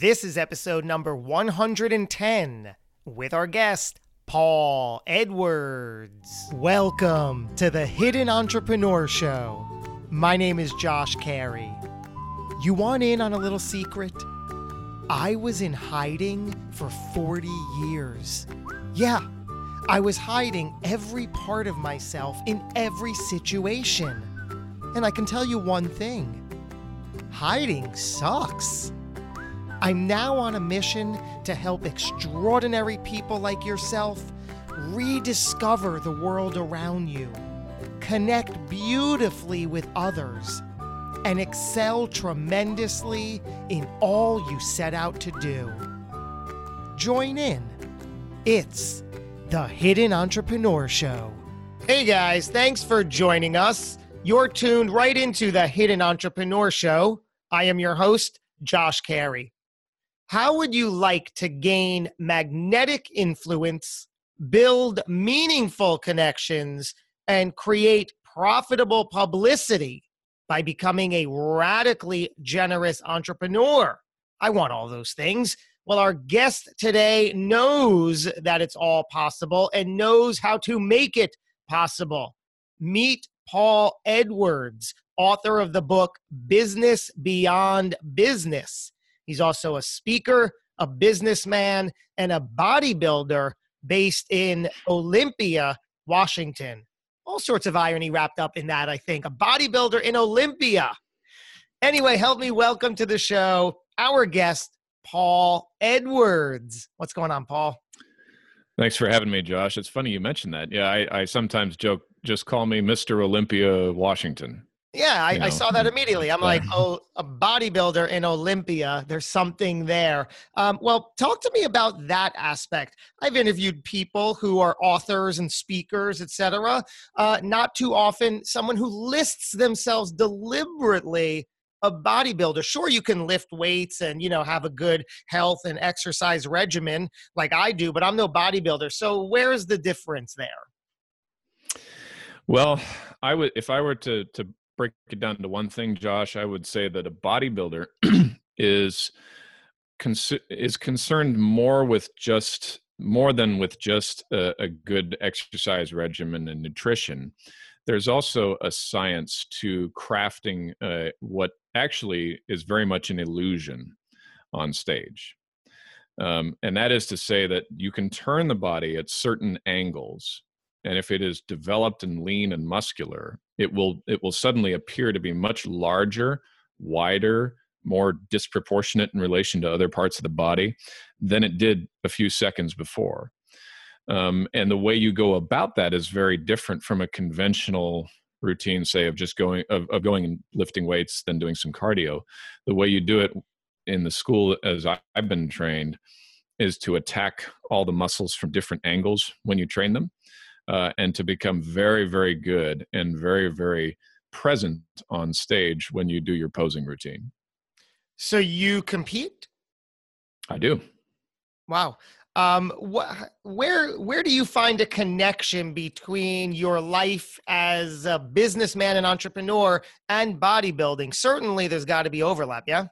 This is episode number 110 with our guest, Paul Edwards. Welcome to the Hidden Entrepreneur Show. My name is Josh Carey. You want in on a little secret? I was in hiding for 40 years. Yeah, I was hiding every part of myself in every situation. And I can tell you one thing hiding sucks. I'm now on a mission to help extraordinary people like yourself rediscover the world around you, connect beautifully with others, and excel tremendously in all you set out to do. Join in. It's the Hidden Entrepreneur Show. Hey guys, thanks for joining us. You're tuned right into the Hidden Entrepreneur Show. I am your host, Josh Carey. How would you like to gain magnetic influence, build meaningful connections, and create profitable publicity by becoming a radically generous entrepreneur? I want all those things. Well, our guest today knows that it's all possible and knows how to make it possible. Meet Paul Edwards, author of the book Business Beyond Business. He's also a speaker, a businessman, and a bodybuilder based in Olympia, Washington. All sorts of irony wrapped up in that, I think. A bodybuilder in Olympia. Anyway, help me welcome to the show our guest, Paul Edwards. What's going on, Paul? Thanks for having me, Josh. It's funny you mentioned that. Yeah, I, I sometimes joke, just call me Mr. Olympia Washington. Yeah, I, I, saw that immediately. I'm like, oh, a bodybuilder in Olympia. There's something there. Um, well, talk to me about that aspect. I've interviewed people who are authors and speakers, etc. Uh, not too often, someone who lists themselves deliberately a bodybuilder. Sure, you can lift weights and you know have a good health and exercise regimen like I do, but I'm no bodybuilder. So where's the difference there? Well, I would if I were to to break it down to one thing, Josh, I would say that a bodybuilder is is concerned more with just more than with just a, a, good exercise regimen and nutrition. There's also a science to crafting uh, what actually is very much an illusion on stage. Um, and that is to say that you can turn the body at certain angles and if it is developed and lean and muscular it will it will suddenly appear to be much larger wider more disproportionate in relation to other parts of the body than it did a few seconds before. Um, and the way you go about that is very different from a conventional routine say of just going of, of going and lifting weights then doing some cardio. The way you do it in the school as i've been trained is to attack all the muscles from different angles when you train them uh, and to become very, very good and very, very present on stage when you do your posing routine. So you compete? I do. Wow. Um, wh- where where do you find a connection between your life as a businessman and entrepreneur and bodybuilding? Certainly, there's got to be overlap. Yeah.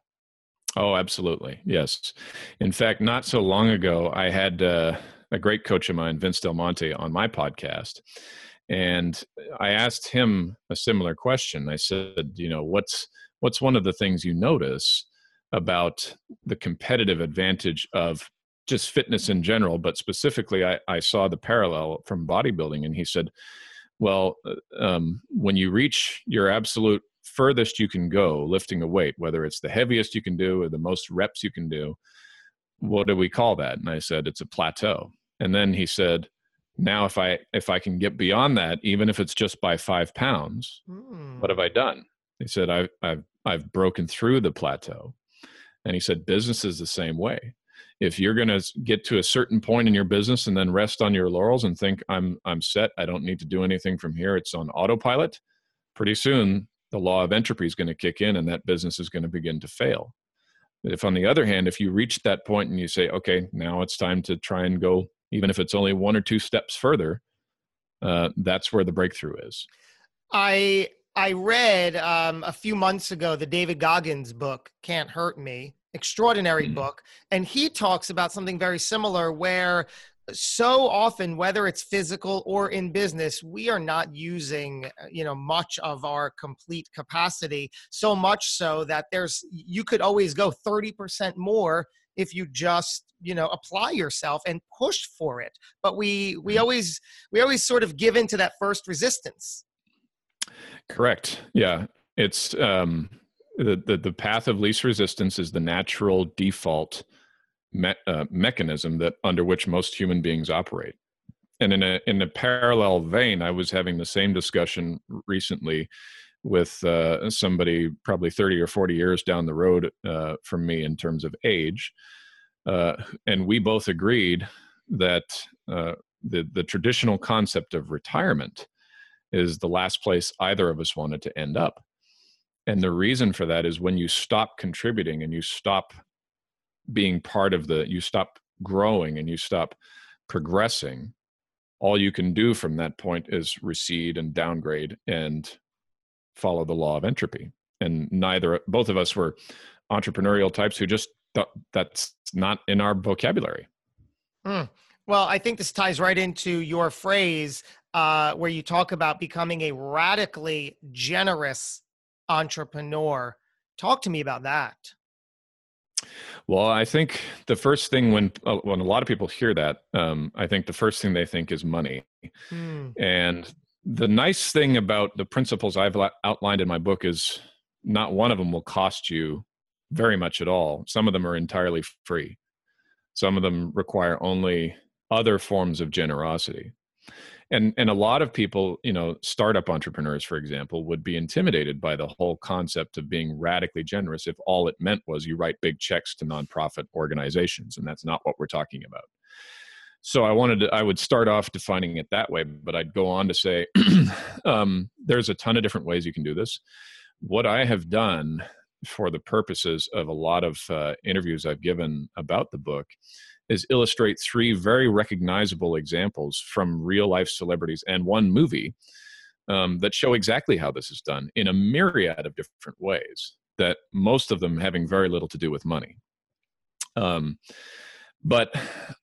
Oh, absolutely. Yes. In fact, not so long ago, I had. Uh, a great coach of mine, Vince Del Monte, on my podcast. And I asked him a similar question. I said, you know, what's what's one of the things you notice about the competitive advantage of just fitness in general, but specifically, I, I saw the parallel from bodybuilding. And he said, well, uh, um, when you reach your absolute furthest you can go lifting a weight, whether it's the heaviest you can do or the most reps you can do, what do we call that? And I said, it's a plateau and then he said now if i if i can get beyond that even if it's just by five pounds mm. what have i done? He said I've, I've i've broken through the plateau. And he said business is the same way. If you're going to get to a certain point in your business and then rest on your laurels and think i'm i'm set. I don't need to do anything from here. It's on autopilot pretty soon the law of entropy is going to kick in and that business is going to begin to fail. If on the other hand if you reach that point and you say okay now it's time to try and go even if it's only one or two steps further uh, that's where the breakthrough is i i read um, a few months ago the david goggins book can't hurt me extraordinary mm-hmm. book and he talks about something very similar where so often whether it's physical or in business we are not using you know much of our complete capacity so much so that there's you could always go 30% more if you just you know apply yourself and push for it but we we mm-hmm. always we always sort of give into that first resistance correct yeah it's um the, the, the path of least resistance is the natural default me, uh, mechanism that under which most human beings operate. And in a in a parallel vein, I was having the same discussion recently with uh, somebody probably 30 or 40 years down the road uh, from me in terms of age. Uh, and we both agreed that uh, the, the traditional concept of retirement is the last place either of us wanted to end up. And the reason for that is when you stop contributing and you stop being part of the, you stop growing and you stop progressing, all you can do from that point is recede and downgrade and follow the law of entropy. And neither, both of us were entrepreneurial types who just thought that's not in our vocabulary. Mm. Well, I think this ties right into your phrase uh, where you talk about becoming a radically generous entrepreneur. Talk to me about that. Well, I think the first thing when uh, when a lot of people hear that, um, I think the first thing they think is money. Hmm. And the nice thing about the principles I've outlined in my book is not one of them will cost you very much at all. Some of them are entirely free. Some of them require only other forms of generosity and and a lot of people you know startup entrepreneurs for example would be intimidated by the whole concept of being radically generous if all it meant was you write big checks to nonprofit organizations and that's not what we're talking about so i wanted to i would start off defining it that way but i'd go on to say um, there's a ton of different ways you can do this. What i have done for the purposes of a lot of uh, interviews i've given about the book is illustrate three very recognizable examples from real life celebrities and one movie um, that show exactly how this is done in a myriad of different ways that most of them having very little to do with money. Um, but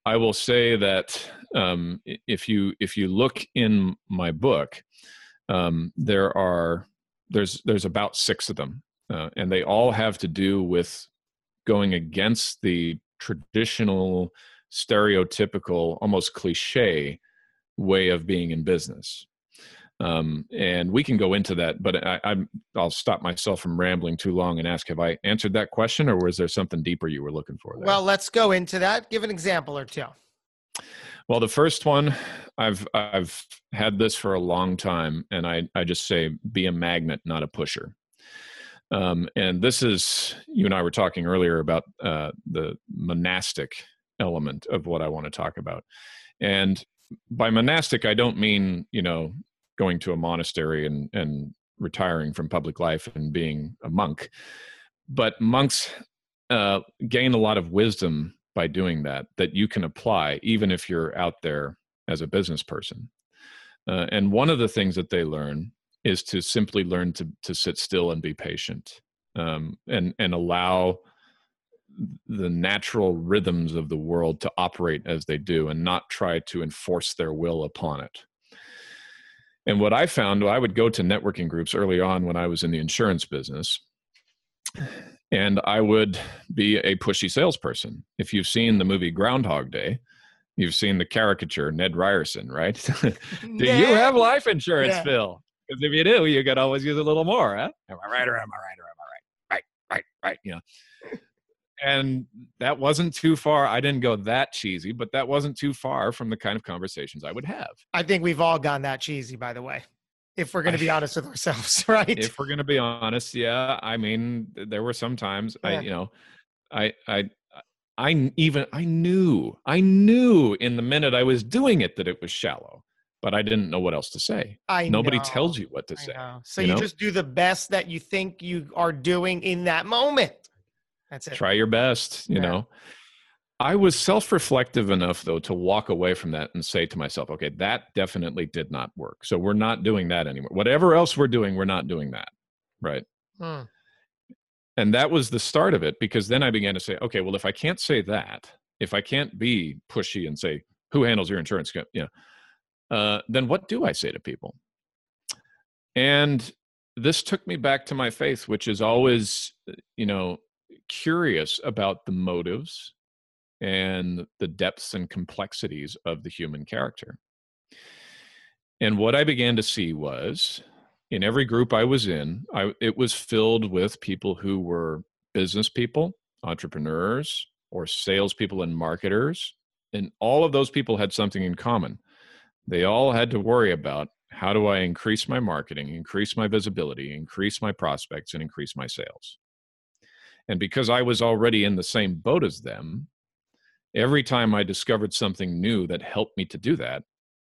i will say that um, if you if you look in my book um, there are there's there's about six of them uh, and they all have to do with going against the traditional, stereotypical, almost cliche way of being in business. Um, and we can go into that, but I, I'm, I'll stop myself from rambling too long and ask: Have I answered that question, or was there something deeper you were looking for? There? Well, let's go into that. Give an example or two. Well, the first one, I've I've had this for a long time, and I I just say be a magnet, not a pusher. Um, and this is, you and I were talking earlier about uh, the monastic element of what I want to talk about. And by monastic, I don't mean, you know, going to a monastery and, and retiring from public life and being a monk. But monks uh, gain a lot of wisdom by doing that, that you can apply even if you're out there as a business person. Uh, and one of the things that they learn is to simply learn to to sit still and be patient um, and and allow the natural rhythms of the world to operate as they do and not try to enforce their will upon it and what i found i would go to networking groups early on when i was in the insurance business and i would be a pushy salesperson if you've seen the movie groundhog day you've seen the caricature ned ryerson right do you have life insurance yeah. phil because if you do, you could always use a little more. Huh? Am I right or am I right or am I right? Right, right, right. You know. And that wasn't too far. I didn't go that cheesy, but that wasn't too far from the kind of conversations I would have. I think we've all gone that cheesy, by the way. If we're going to be honest with ourselves, right? If we're going to be honest, yeah. I mean, there were some times yeah. I, you know, I, I, I even I knew I knew in the minute I was doing it that it was shallow, but I didn't know what else to say. I Nobody know. tells you what to I say. know. So you you, know? just do the best that you think you are doing in that moment. That's it. Try your best, you Yeah. know. I was self-reflective enough though to walk away from that and say to myself, okay, that definitely did not work. So we're not doing that anymore. Whatever else we're doing, we're not doing that. Right? Hmm. and that was the start of it because then i began to say okay well if i can't say that if i can't be pushy and say who handles your insurance you know uh, then what do i say to people and this took me back to my faith which is always uh, you know curious about the motives and the depths and complexities of the human character and what i began to see was in every group I was in, I, it was filled with people who were business people, entrepreneurs, or salespeople and marketers. And all of those people had something in common. They all had to worry about how do I increase my marketing, increase my visibility, increase my prospects, and increase my sales. And because I was already in the same boat as them, every time I discovered something new that helped me to do that,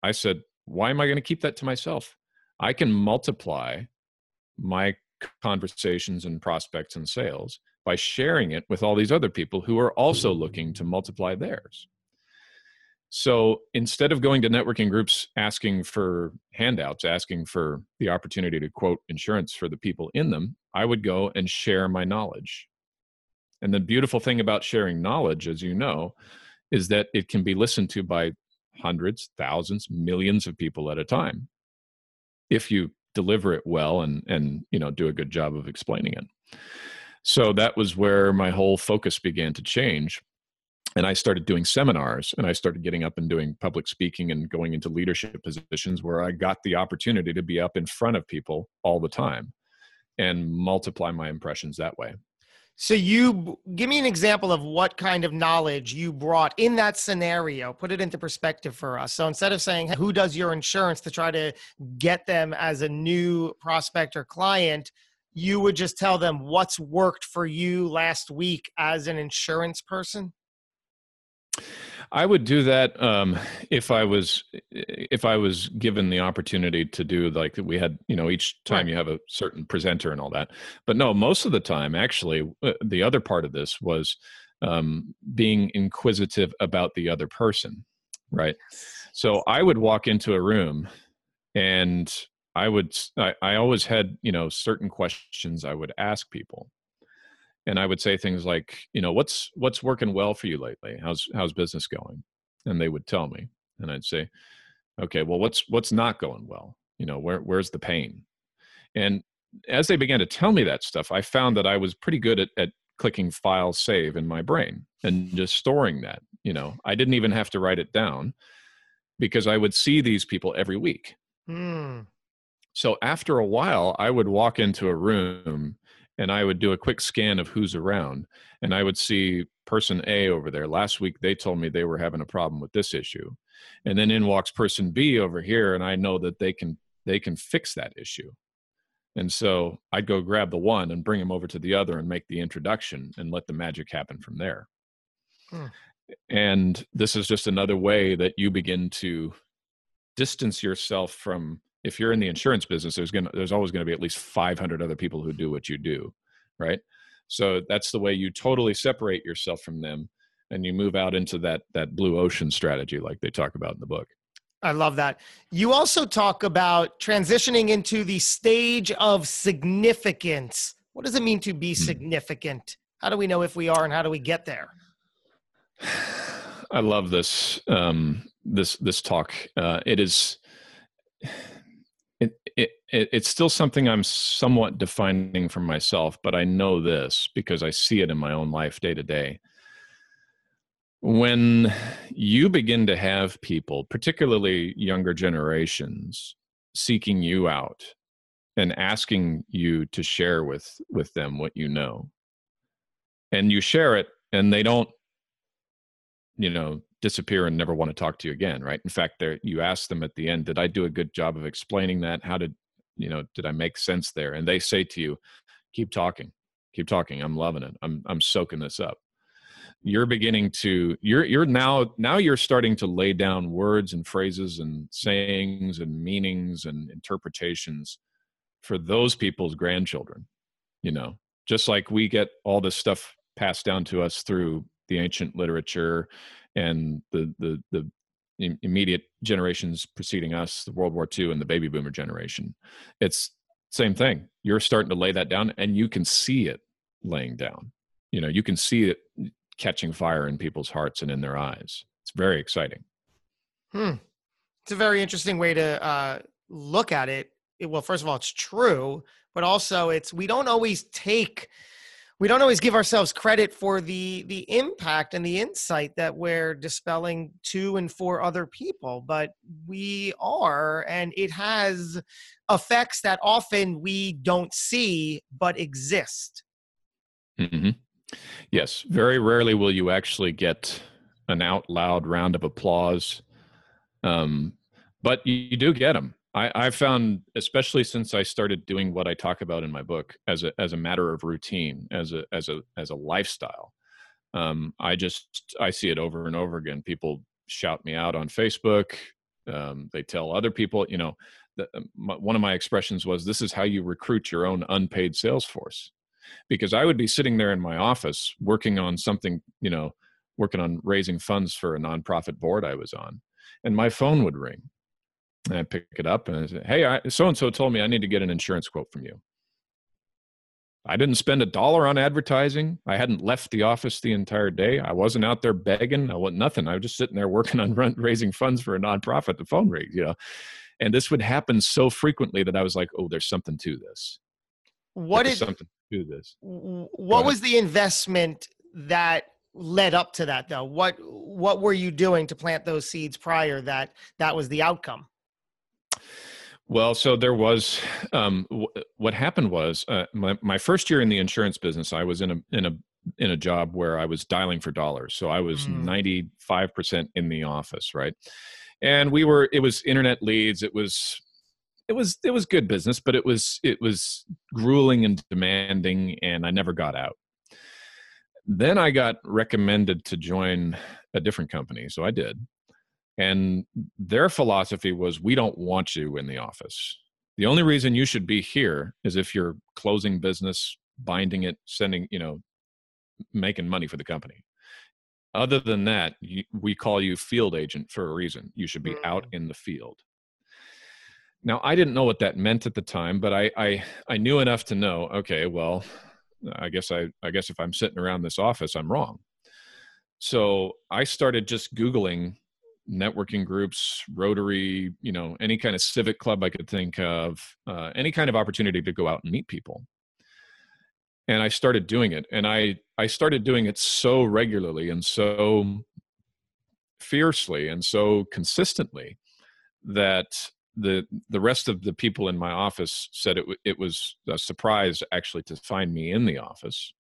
I said, why am I going to keep that to myself? I can multiply my conversations and prospects and sales by sharing it with all these other people who are also looking to multiply theirs. So instead of going to networking groups asking for handouts, asking for the opportunity to quote insurance for the people in them, I would go and share my knowledge. And the beautiful thing about sharing knowledge, as you know, is that it can be listened to by hundreds, thousands, millions of people at a time if you deliver it well and and you know do a good job of explaining it. So that was where my whole focus began to change. And i started doing seminars and i started getting up and doing public speaking and going into leadership positions where i got the opportunity to be up in front of people all the time and multiply my impressions that way So you give me an example of what kind of knowledge you brought in that scenario. Put it into perspective for us. So instead of saying who does your insurance to try to get them as a new prospect or client, you would just tell them what's worked for you last week as an insurance person. I would do that um, if I was if I was given the opportunity to do like we had you know each time Right. you have a certain presenter and all that. But no, most of the time actually uh, the other part of this was um, being inquisitive about the other person, right? So I would walk into a room and I would I always had you know certain questions I would ask people and I would say things like, you know, what's what's working well for you lately? How's how's business going? And they would tell me, and I'd say, okay, well, what's what's not going well? You know, where where's the pain? And as they began to tell me that stuff, I found that I was pretty good at, at clicking file save in my brain and just storing that. You know, I didn't even have to write it down because I would see these people every week. Hmm. So after a while, I would walk into a room and I would do a quick scan of who's around, and I would see person A over there. Last week, they told me they were having a problem with this issue, and then in walks person B over here, and I know that they can they can fix that issue. And so I'd go grab the one and bring him over to the other and make the introduction and let the magic happen from there. Hmm. And this is just another way that you begin to distance yourself from if you're in the insurance business there's going to there's always going to be at least 500 other people who do what you do right so that's the way you totally separate yourself from them and you move out into that that blue ocean strategy like they talk about in the book I love that. You also talk about transitioning into the stage of significance. What does it mean to be Hmm. significant? How do we know if we are and how do we get there? i love this um this this talk uh it is it, it it's still something i'm somewhat defining for myself but i know this because i see it in my own life day to day. When you begin to have people particularly younger generations seeking you out and asking you to share with with them what you know and you share it and they don't you know disappear and never want to talk to you again right? In fact you ask them at the end did i do a good job of explaining that? How did you know did i make sense there? And they say to you keep talking keep talking i'm loving it i'm i'm soaking this up. You're beginning to you're you're now now you're starting to lay down words and phrases and sayings and meanings and interpretations for those people's grandchildren you know? Just like we get all this stuff passed down to us through the ancient literature and the the the immediate generations preceding us the world war ii and the baby boomer generation it's same thing you're starting to lay that down and you can see it laying down you know you can see it catching fire in people's hearts and in their eyes. It's very exciting. Hmm. It's a very interesting way to uh, look at it. it. Well, first of all, it's true, but also it's we don't always take we don't always give ourselves credit for the the impact and the insight that we're dispelling to and for other people but we are and it has effects that often we don't see but exist mm-hmm. Yes, very rarely will you actually get an out loud round of applause, um, but you, you, do get them. I, I found, especially since I started doing what I talk about in my book as a as a matter of routine, as a as a as a lifestyle. Um, I just I see it over and over again. People shout me out on Facebook. Um, they tell other people, you know, the, my, one of my expressions was, "This is how you recruit your own unpaid sales force." because I would be sitting there in my office working on something, you know, working on raising funds for a nonprofit board I was on, and my phone would ring. And I pick it up and I say, "Hey, so and so told me I need to get an insurance quote from you." I didn't spend a dollar on advertising. I hadn't left the office the entire day. I wasn't out there begging. I want nothing. I was just sitting there working on run, raising funds for a nonprofit. The phone rings, you know, and this would happen so frequently that I was like, "Oh, there's something to this." What is something do this. What was the investment that led up to that though? What what were you doing to plant those seeds prior that that was the outcome? Well, so there was um, w- what happened was uh, my my first year in the insurance business, I was in a in a in a job where I was dialing for dollars. So I was mm. ninety five percent in the office, right? And we were it was internet leads. It was it was it was good business, but it was it was grueling and demanding, and I never got out. Then I got recommended to join a different company, so I did. And their philosophy was, we don't want you in the office. The only reason you should be here is if you're closing business, binding it, sending, you know, making money for the company. Other than that, you, we call you field agent for a reason. You should be out mm. in the field. Now I didn't know what that meant at the time, but I I, I knew enough to know. Okay, well, I guess I I guess if I'm sitting around this office, I'm wrong. So I started just googling networking groups, Rotary, you know, any kind of civic club I could think of, uh, any kind of opportunity to go out and meet people. And I started doing it, and I I started doing it so regularly and so fiercely and so consistently that the the rest of the people in my office said it it was a surprise actually to find me in the office.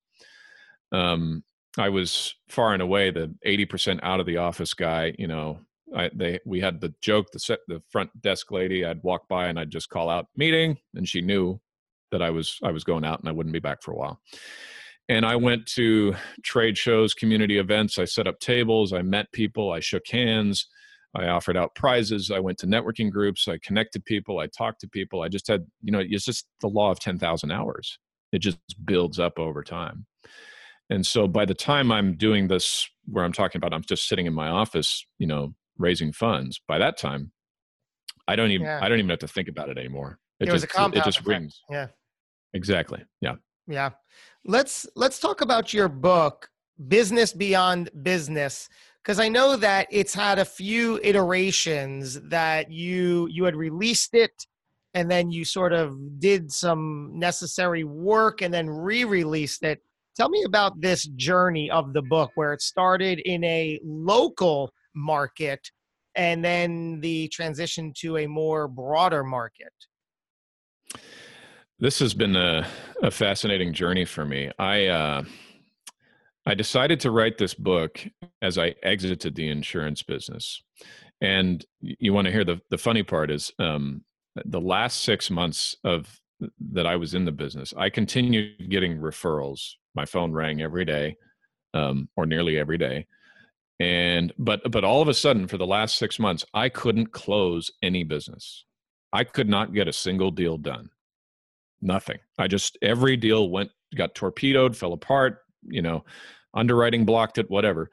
Um, I was far and away the eighty percent out of the office guy. You know, I, they we had the joke the set the front desk lady. I'd walk by and I'd just call out meeting, and she knew that I was I was going out and I wouldn't be back for a while. And I went to trade shows, community events. I set up tables. I met people. I shook hands. I offered out prizes. I went to networking groups. I connected people. I talked to people. I just had, you know, it's just the law of 10,000 hours. It just builds up over time. And so by the time I'm doing this, where I'm talking about, I'm just sitting in my office, you know, raising funds. By that time, I don't even, yeah. I don't even have to think about it anymore. It, it just, it just effect. rings. Yeah. Exactly. Yeah. Yeah. Let's, let's talk about your book, Business Beyond Business because I know that it's had a few iterations that you you had released it and then you sort of did some necessary work and then re-released it. Tell me about this journey of the book where it started in a local market and then the transition to a more broader market. This has been a, a fascinating journey for me. I uh, I decided to write this book as I exited the insurance business. And you want to hear the, the funny part is um, the last six months of that I was in the business, I continued getting referrals. My phone rang every day um, or nearly every day. And but but all of a sudden, for the last six months, I couldn't close any business. I could not get a single deal done. Nothing. I just every deal went got torpedoed, fell apart. You know, underwriting blocked it, whatever.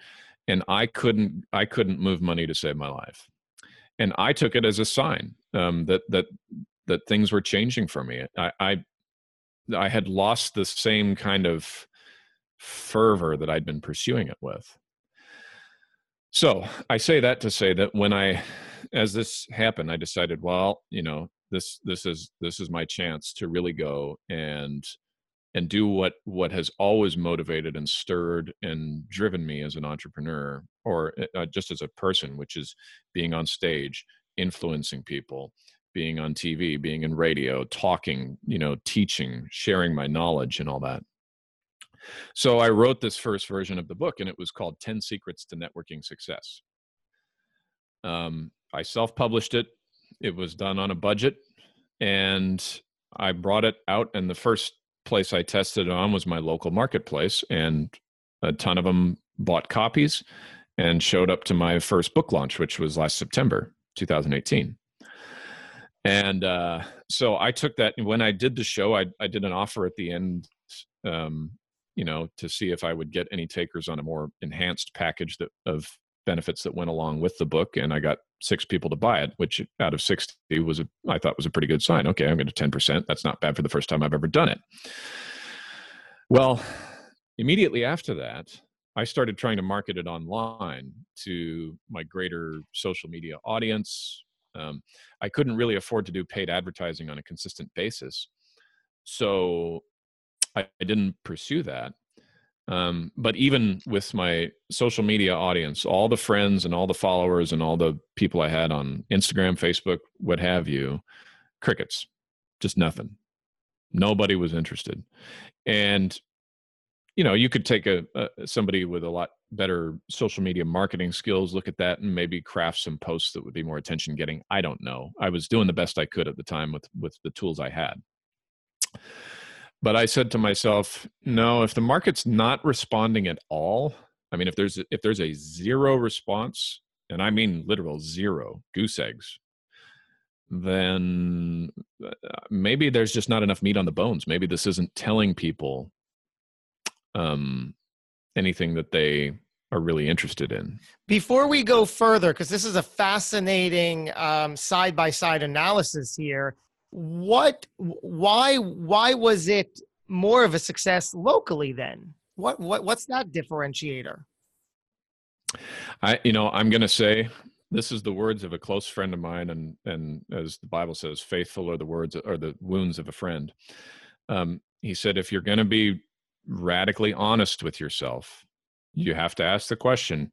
And I couldn't I couldn't move money to save my life. And I took it as a sign um, that that that things were changing for me. I, I I had lost the same kind of fervor that I'd been pursuing it with. So I say that to say that when I, as this happened, I decided, well, you know, this this is this is my chance to really go and and do what what has always motivated and stirred and driven me as an entrepreneur or uh, just as a person, which is being on stage, influencing people, being on TV, being in radio, talking, you know, teaching, sharing my knowledge and all that. So I wrote this first version of the book, and it was called 10 Secrets to Networking Success. Um, I self published it, it was done on a budget, and I brought it out. And the first place I tested it on was my local marketplace, and a ton of them bought copies and showed up to my first book launch, which was last September 2018. And uh, so I took that. When I did the show, I, I did an offer at the end um, you know, to see if I would get any takers on a more enhanced package that, of benefits that went along with the book. And I got six people to buy it, which out of 60 was a, I thought was a pretty good sign. Okay, I'm going to 10%. That's not bad for the first time I've ever done it. Well, immediately after that, I started trying to market it online to my greater social media audience. Um, I couldn't really afford to do paid advertising on a consistent basis. So I, I didn't pursue that. Um, but even with my social media audience, all the friends and all the followers and all the people I had on Instagram, Facebook, what have you, crickets, just nothing. Nobody was interested. And you know, you could take a, a somebody with a lot better social media marketing skills, look at that, and maybe craft some posts that would be more attention getting. I don't know. I was doing the best I could at the time with with the tools I had. But I said to myself, no, if the market's not responding at all, I mean, if there's if there's a zero response, and I mean literal zero goose eggs, then uh, maybe there's just not enough meat on the bones. Maybe this isn't telling people um, anything that they are really interested in. Before we go further, because this is a fascinating side by side analysis here, what why why was it more of a success locally then? What what what's that differentiator? I you know i'm going to say this is the words of a close friend of mine and and as the bible says faithful are the words or the wounds of a friend. Um, he said if you're going to be radically honest with yourself you have to ask the question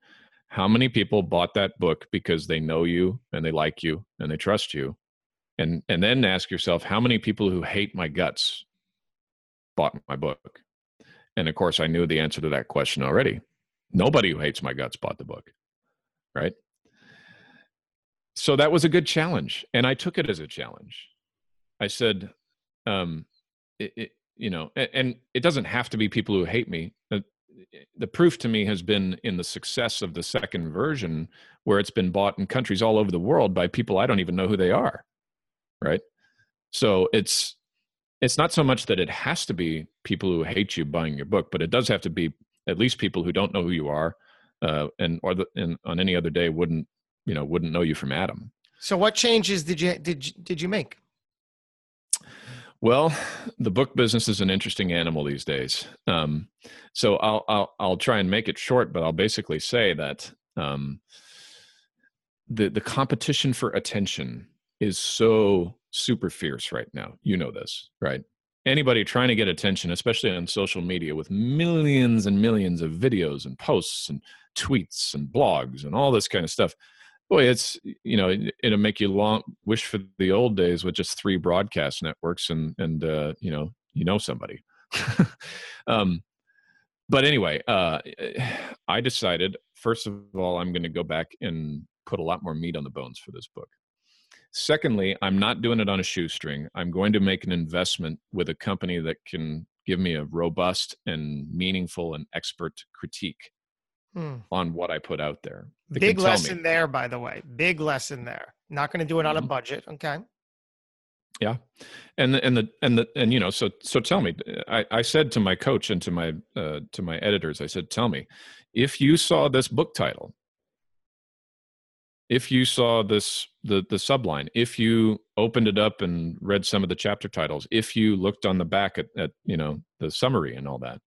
how many people bought that book because they know you and they like you and they trust you and and then ask yourself how many people who hate my guts bought my book? And of course i knew the answer to that question already. Nobody who hates my guts bought the book right? So that was a good challenge and i took it as a challenge. I said um it, it, you know and, and it doesn't have to be people who hate me. The proof to me has been in the success of the second version where it's been bought in countries all over the world by people i don't even know who they are right? So it's it's not so much that it has to be people who hate you buying your book but it does have to be at least people who don't know who you are uh, and or the, and on any other day wouldn't you know wouldn't know you from adam. So what changes did you did you, did you make? Well the book business is an interesting animal these days. Um, so I'll, I'll i'll try and make it short but i'll basically say that um, the the competition for attention is so super fierce right now. You know this, right? Anybody trying to get attention, especially on social media with millions and millions of videos and posts and tweets and blogs and all this kind of stuff. Boy, it's you know it'll make you long wish for the old days with just three broadcast networks and and uh, you know you know somebody. um, but anyway, uh, I decided first of all I'm going to go back and put a lot more meat on the bones for this book. Secondly, I'm not doing it on a shoestring. I'm going to make an investment with a company that can give me a robust and meaningful and expert critique hmm. on what I put out there. They Big lesson there, by the way. Big lesson there. Not going to do it on mm-hmm. a budget. Okay. Yeah, and the, and the and the and you know so so tell me. I I said to my coach and to my uh, to my editors, I said, tell me if you saw this book title if you saw this the the subline if you opened it up and read some of the chapter titles if you looked on the back at, at you know the summary and all that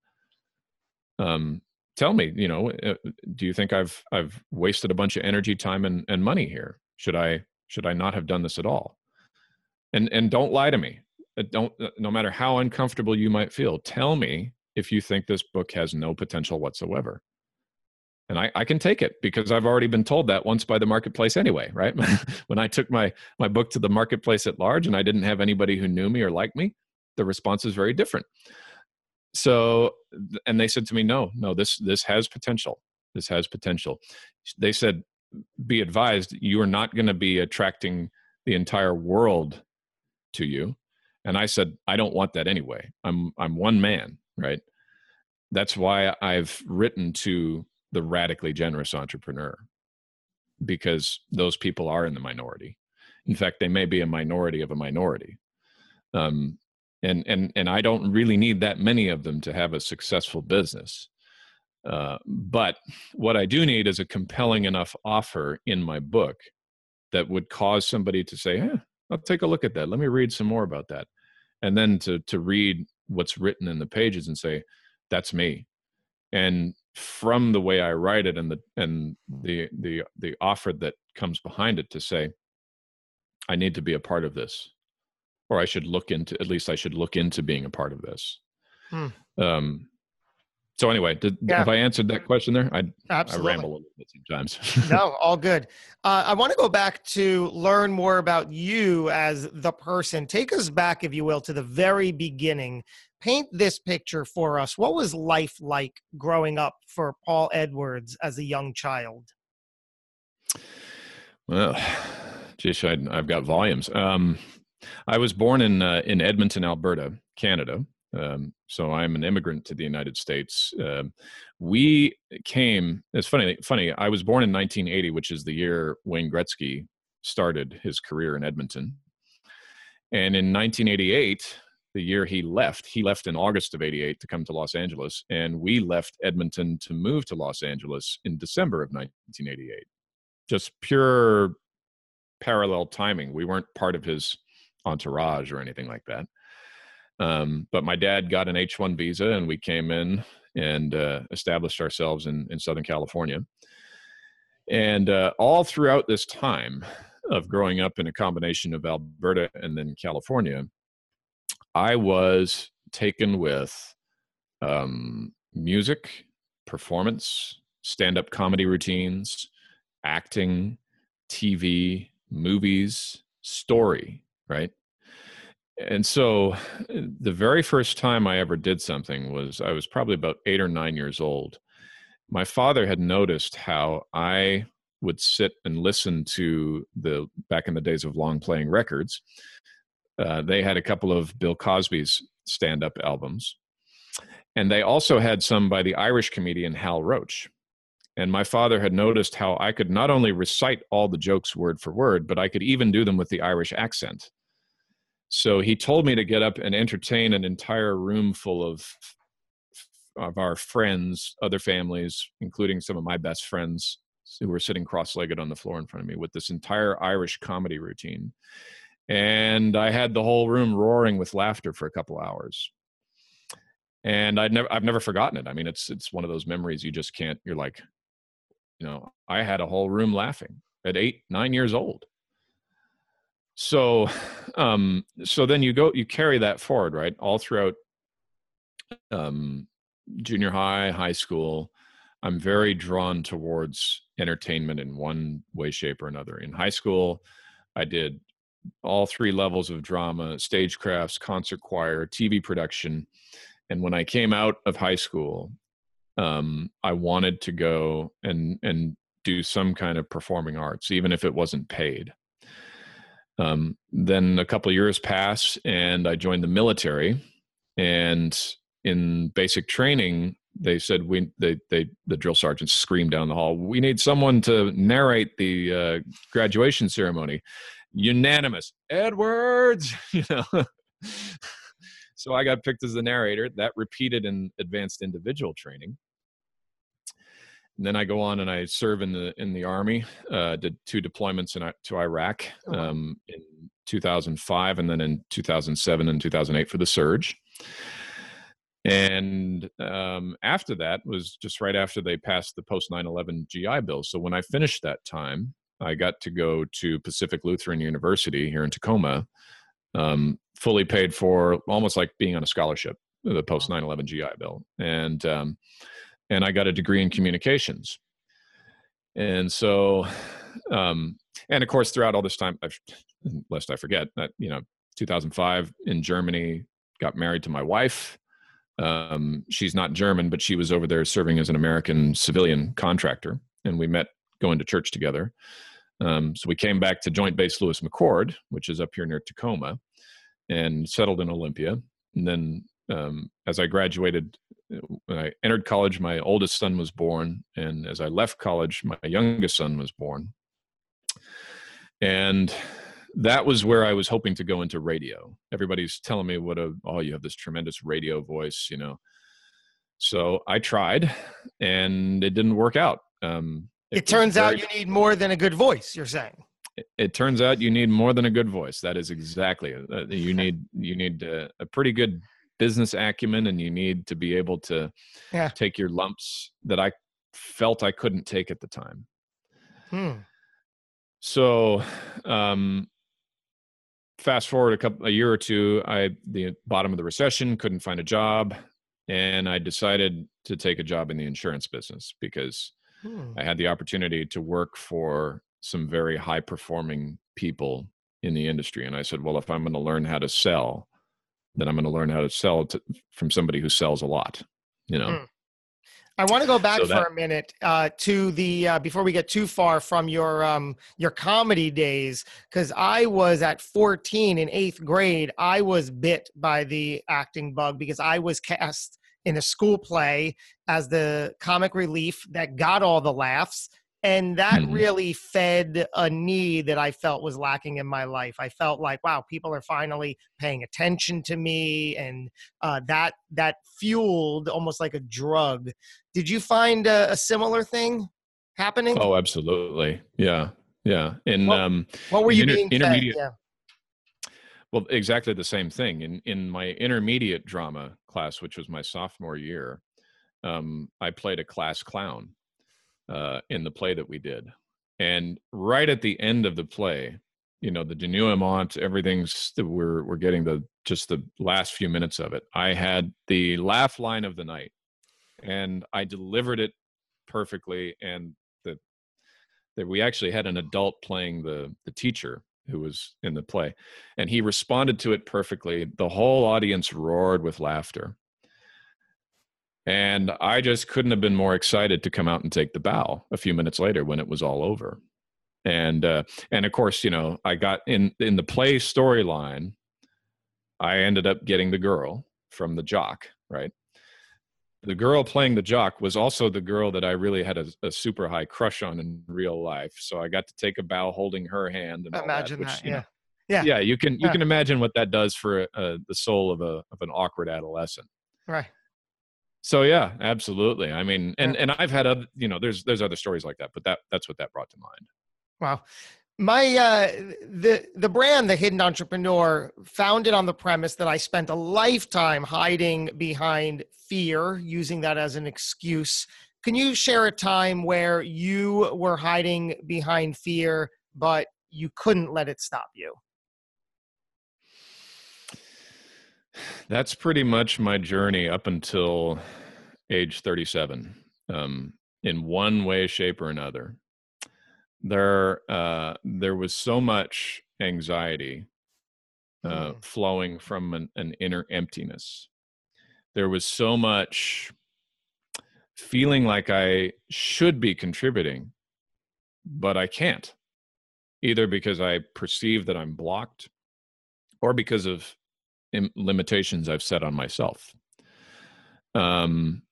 um tell me you know uh, do you think i've i've wasted a bunch of energy time and, and money here? Should i should i not have done this at all? And and don't lie to me. Uh, don't uh, no matter how uncomfortable you might feel tell me if you think this book has no potential whatsoever and I, I, can take it because I've already been told that once by the marketplace anyway, right? when I took my my book to the marketplace at large and I didn't have anybody who knew me or liked me, the response is very different. So, and they said to me, "No, no, this this has potential. This has potential." They said, "Be advised, you are not going to be attracting the entire world to you." And I said, "I don't want that anyway. I'm I'm one man, right?" That's why I've written to the radically generous entrepreneur because those people are in the minority. In fact, they may be a minority of a minority. Um, and and and I don't really need that many of them to have a successful business. Uh, but what I do need is a compelling enough offer in my book that would cause somebody to say, eh, "I'll take a look at that. Let me read some more about that," and then to to read what's written in the pages and say, "That's me." And from the way I write it and the and the the the offer that comes behind it to say, I need to be a part of this, or I should look into at least I should look into being a part of this. Hmm. Um, so anyway, did, yeah. have I answered that question there? I, Absolutely. I ramble a little bit sometimes. no, all good. Uh, I want to go back to learn more about you as the person. Take us back, if you will, to the very beginning paint this picture for us. What was life like growing up for Paul Edwards as a young child? Well, geez, I, have got volumes. Um, I was born in uh, in Edmonton, Alberta, Canada. Um, so I'm an immigrant to the United States. Uh, we came. It's funny. Funny. I was born in 1980, which is the year Wayne Gretzky started his career in Edmonton. And in 1988, the year he left. He left in August of 88 to come to Los Angeles, and we left Edmonton to move to Los Angeles in December of 1988. Just pure parallel timing. We weren't part of his entourage or anything like that. Um, but my dad got an H 1 visa, and we came in and uh, established ourselves in, in Southern California. And uh, all throughout this time of growing up in a combination of Alberta and then California, I was taken with um, music, performance, stand up comedy routines, acting, TV, movies, story, right? And so the very first time I ever did something was I was probably about eight or nine years old. My father had noticed how I would sit and listen to the back in the days of long playing records uh, they had a couple of Bill Cosby's stand up albums. And they also had some by the Irish comedian Hal Roach. And my father had noticed how I could not only recite all the jokes word for word, but I could even do them with the Irish accent. So he told me to get up and entertain an entire room full of of our friends, other families, including some of my best friends who were sitting cross-legged on the floor in front of me with this entire Irish comedy routine and I had the whole room roaring with laughter for a couple hours. And I'd never I've never forgotten it. I mean, it's it's one of those memories you just can't. You're like, you know, I had a whole room laughing at eight nine years old. So, um, so then you go you carry that forward, right, all throughout um, junior high, high school. I'm very drawn towards entertainment in one way, shape, or another. In high school, I did all three levels of drama stagecrafts concert choir tv production and when i came out of high school um, i wanted to go and and do some kind of performing arts even if it wasn't paid um, then a couple years pass and i joined the military and in basic training, they said we they they the drill sergeants screamed down the hall. We need someone to narrate the uh, graduation ceremony. Unanimous, Edwards. You know. so I got picked as the narrator. That repeated in advanced individual training. And then I go on and I serve in the in the army. Uh, did two deployments in to Iraq oh, um, in 2005, and then in 2007 and 2008 for the surge and um, after that was just right after they passed the post 9-11 gi bill so when i finished that time i got to go to pacific lutheran university here in tacoma um, fully paid for almost like being on a scholarship the post 9-11 gi bill. And um, and i got a degree in communications. And so um, and of course throughout all this time I've, lest i forget that you know 2005 in germany got married to my wife. Um, she's not German, but she was over there serving as an American civilian contractor, and we met going to church together. Um, so we came back to Joint Base Lewis McChord, which is up here near Tacoma, and settled in Olympia. And then, um, as I graduated, when I entered college, my oldest son was born, and as I left college, my youngest son was born. And that was where I was hoping to go into radio. Everybody's telling me what a oh you have this tremendous radio voice, you know. So I tried, and it didn't work out. Um, it, it turns out you need more than a good voice. You're saying. It, it, turns out you need more than a good voice. That is exactly. Uh, you need you need a, a pretty good business acumen, and you need to be able to yeah. take your lumps that I felt I couldn't take at the time. Hmm. So, um, fast forward a couple a year or two i the bottom of the recession couldn't find a job and i decided to take a job in the insurance business because hmm. i had the opportunity to work for some very high performing people in the industry and i said well if i'm going to learn how to sell then i'm going to learn how to sell to, from somebody who sells a lot you know hmm. I want to go back so that, for a minute uh, to the uh, before we get too far from your um, your comedy days because I was at 14 in eighth grade. I was bit by the acting bug because I was cast in a school play as the comic relief that got all the laughs and that mm-hmm. really fed a need that i felt was lacking in my life i felt like wow people are finally paying attention to me and uh, that that fueled almost like a drug did you find a, a similar thing happening oh absolutely yeah yeah and what, um what were you inter- being intermediate fed? yeah. well exactly the same thing in in my intermediate drama class which was my sophomore year um, i played a class clown uh, in the play that we did. And right at the end of the play, you know, the denouement, everything's we're we're getting the just the last few minutes of it. I had the laugh line of the night, and I delivered it perfectly. And that that we actually had an adult playing the the teacher who was in the play, and he responded to it perfectly. The whole audience roared with laughter and I just couldn't have been more excited to come out and take the bow a few minutes later when it was all over. And uh, and of course, you know, I got in in the play storyline. I ended up getting the girl from the jock, right? The girl playing the jock was also the girl that I really had a, a super high crush on in real life. So I got to take a bow holding her hand. And imagine that, which, that yeah. Know, yeah, yeah. You can you yeah. can imagine what that does for uh, the soul of a of an awkward adolescent. Right so yeah absolutely i mean and and i've had other you know there's there's other stories like that but that that's what that brought to mind wow my uh the the brand the hidden entrepreneur founded on the premise that i spent a lifetime hiding behind fear using that as an excuse can you share a time where you were hiding behind fear but you couldn't let it stop you That's pretty much my journey up until age 37, um, in one way, shape, or another. There, uh, there was so much anxiety uh, mm. flowing from an, an inner emptiness. There was so much feeling like I should be contributing, but I can't, either because I perceive that I'm blocked or because of limitations I've set on myself. um,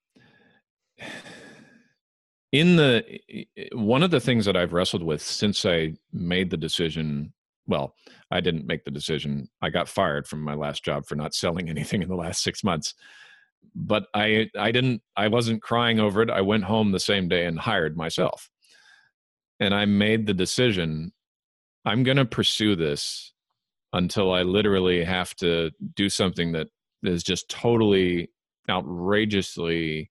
in the one of the things that I've wrestled with since I made the decision. Well, I didn't make the decision. I got fired from my last job for not selling anything in the last six months. But I, I didn't. I wasn't crying over it. I went home the same day and hired myself, and I made the decision. I'm going to pursue this until I literally have to do something that is just totally outrageously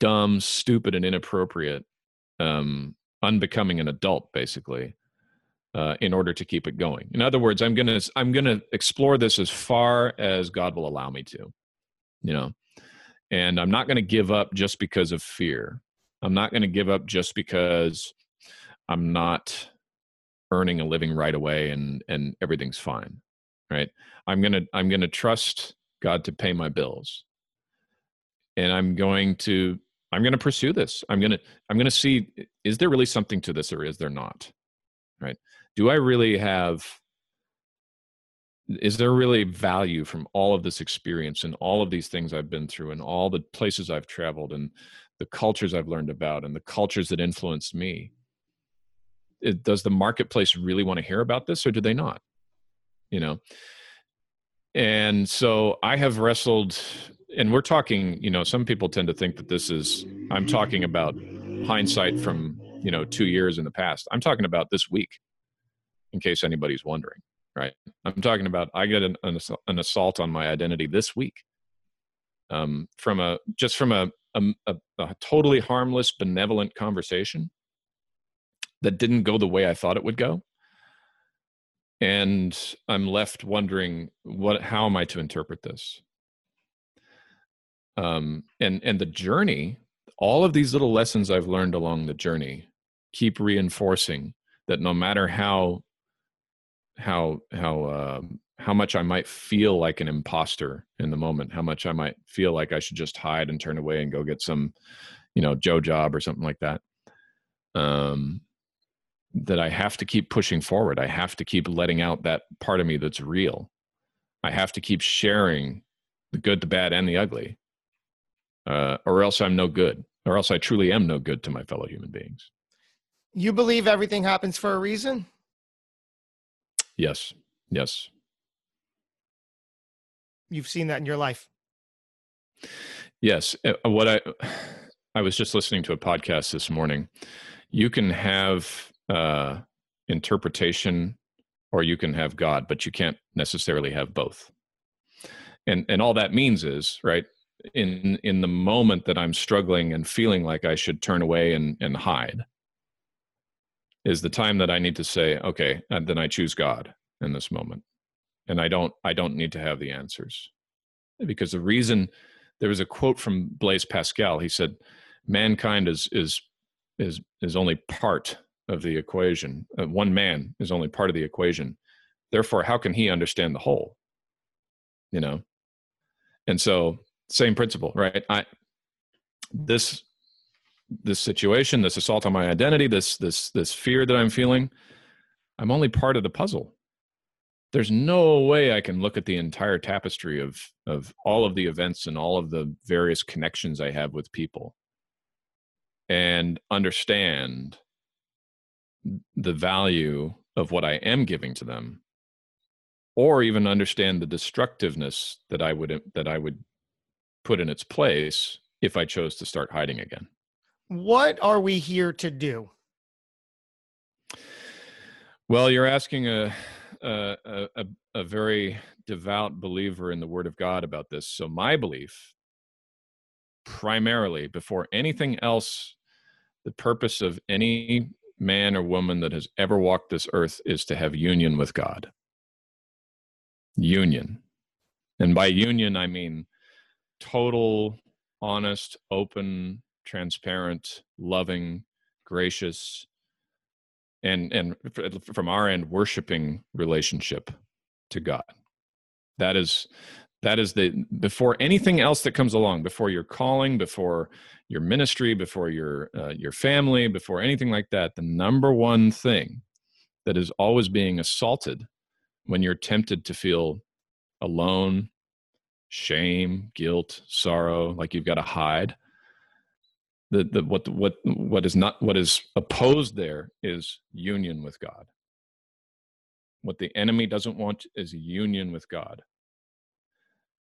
dumb, stupid, and inappropriate, um, unbecoming an adult, basically, uh, in order to keep it going. In other words, I'm gonna I'm gonna explore this as far as God will allow me to, you know, and I'm not gonna give up just because of fear. I'm not gonna give up just because I'm not earning a living right away and and everything's fine right i'm to i'm to trust god to pay my bills and i'm going to i'm going to pursue this. I'm going to i'm going to see is there really something to this or is there not? Right? Do i really have is there really value from all of this experience and all of these things i've been through and all the places i've traveled and the cultures i've learned about and the cultures that influenced me? It, does the marketplace really want to hear about this or do they not? You know? And so i have wrestled and we're talking you know some people tend to think that this is i'm talking about hindsight from you know two years in the past i'm talking about this week in case anybody's wondering right i'm talking about i get an, an assault on my identity this week um, from a just from a, a, a totally harmless benevolent conversation that didn't go the way I thought it would go. And I'm left wondering what how am I to interpret this? Um, and and the journey, all of these little lessons I've learned along the journey keep reinforcing that no matter how how how uh, how much I might feel like an imposter in the moment, how much I might feel like I should just hide and turn away and go get some, you know, Joe job or something like that. Um, that I have to keep pushing forward. I have to keep letting out that part of me that's real. I have to keep sharing the good, the bad, and the ugly, uh, or else I'm no good, or else I truly am no good to my fellow human beings. You believe everything happens for a reason? Yes. Yes. You've seen that in your life. Yes. Uh, what I I was just listening to a podcast this morning. You can have uh, interpretation or you can have God, but you can't necessarily have both. And and all that means is right in in the moment that I'm struggling and feeling like I should turn away and and hide is the time that I need to say, okay, and then I choose God in this moment, and I don't I don't need to have the answers because the reason there was a quote from Blaise Pascal. He said, "Mankind is is is is only part of the equation. Uh, one man is only part of the equation. Therefore, how can he understand the whole? You know? And so, same principle, right? I this this situation, this assault on my identity, this this this fear that I'm feeling, I'm only part of the puzzle. There's no way I can look at the entire tapestry of of all of the events and all of the various connections I have with people and understand the value of what I am giving to them or even understand the destructiveness that I would that I would put in its place if I chose to start hiding again. What are we here to do? Well, you're asking a a, a, a very devout believer in the Word of God about this. So my belief, primarily, before anything else, the purpose of any man or woman that has ever walked this earth is to have union with God. Union. And by union, I mean total, honest, open, transparent, loving, gracious, and, and from our end, worshiping relationship to God. That is that is the before anything else that comes along before your calling before your ministry before your uh, your family before anything like that the number one thing that is always being assaulted when you're tempted to feel alone shame, guilt, sorrow, like you've got to hide. The, the what what what is not what is opposed there is union with God. What the enemy doesn't want is union with God.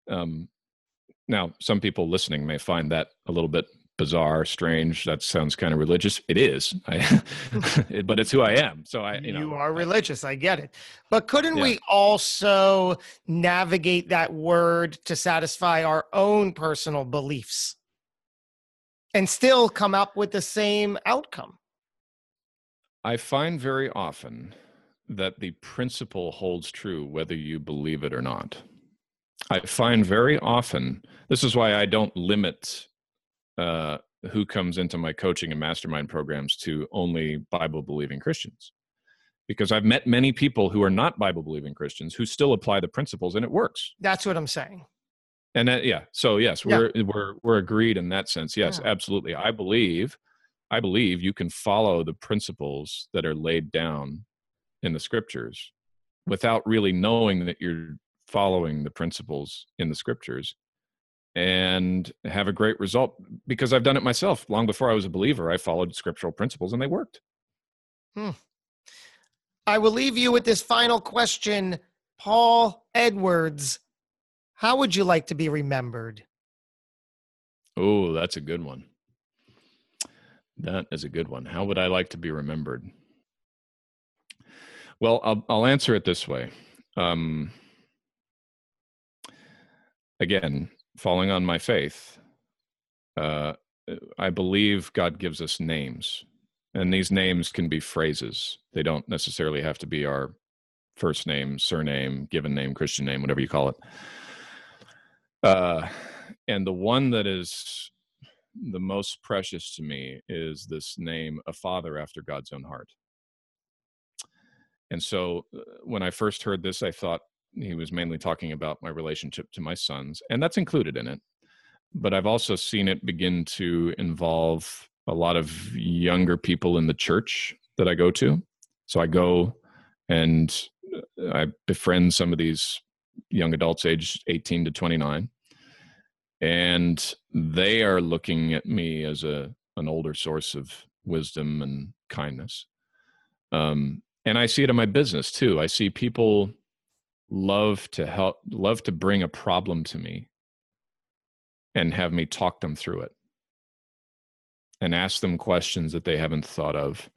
Um, now, some people listening may find that a little bit bizarre, strange. That sounds kind of religious. It is, I, but it's who I am. So I, you, know, you are religious. I get it. But couldn't yeah. we also navigate that word to satisfy our own personal beliefs and still come up with the same outcome? I find very often that the principle holds true whether you believe it or not. I find very often, this is why I don't limit uh, who comes into my coaching and mastermind programs to only Bible believing Christians. Because I've met many people who are not Bible believing Christians who still apply the principles and it works. That's what I'm saying. And that, yeah, so yes, we're yeah. we're we're agreed in that sense. Yes, yeah. absolutely. I believe I believe you can follow the principles that are laid down in the scriptures without really knowing that you're following the principles in the scriptures and have a great result because I've done it myself. Long before I was a believer, I followed scriptural principles and they worked. Hmm. I will leave you with this final question. Paul Edwards, how would you like to be remembered? Oh, that's a good one. That is a good one. How would I like to be remembered? Well, I'll, I'll answer it this way. Um, again, falling on my faith, uh, I believe God gives us names, and these names can be phrases. They don't necessarily have to be our first name, surname, given name, Christian name, whatever you call it. Uh, and the one that is the most precious to me is this name, a father after God's own heart. And so uh, when I first heard this, I thought, he was mainly talking about my relationship to my sons, and that's included in it. But I've also seen it begin to involve a lot of younger people in the church that I go to. So I go and uh, I befriend some of these young adults aged 18 to 29 and they are looking at me as a an older source of wisdom and kindness um, and i see it in my business too i see people love to help love to bring a problem to me and have me talk them through it and ask them questions that they haven't thought of.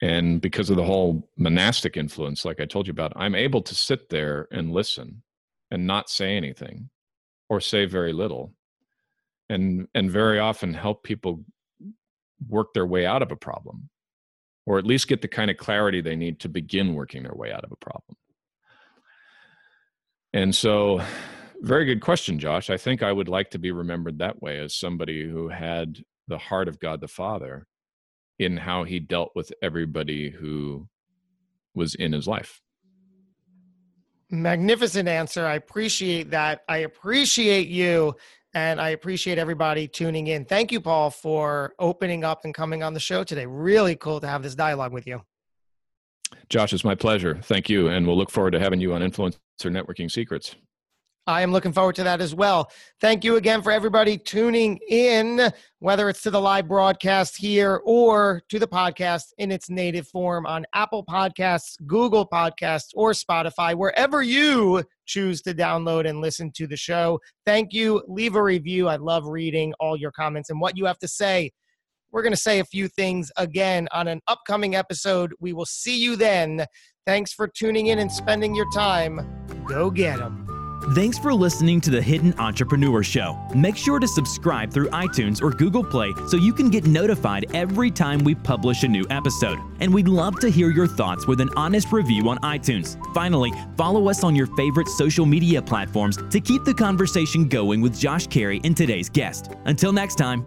And because of the whole monastic influence like i told you about i'm able to sit there and listen and not say anything or say very little and and very often help people work their way out of a problem or at least get the kind of clarity they need to begin working their way out of a problem and so, very good question, Josh. I think I would like to be remembered that way as somebody who had the heart of God the Father in how he dealt with everybody who was in his life. Magnificent answer. I appreciate that. I appreciate you and I appreciate everybody tuning in. Thank you, Paul, for opening up and coming on the show today. Really cool to have this dialogue with you. Josh, it's my pleasure. Thank you. And we'll look forward to having you on Influencer Networking Secrets. I am looking forward to that as well. Thank you again for everybody tuning in, whether it's to the live broadcast here or to the podcast in its native form on Apple Podcasts, Google Podcasts, or Spotify, wherever you choose to download and listen to the show. Thank you. Leave a review. I love reading all your comments and what you have to say. We're going to say a few things again on an upcoming episode. We will see you then. Thanks for tuning in and spending your time. Go get them. Thanks for listening to the Hidden Entrepreneur Show. Make sure to subscribe through iTunes or Google Play so you can get notified every time we publish a new episode. And we'd love to hear your thoughts with an honest review on iTunes. Finally, follow us on your favorite social media platforms to keep the conversation going with Josh Carey and today's guest. Until next time,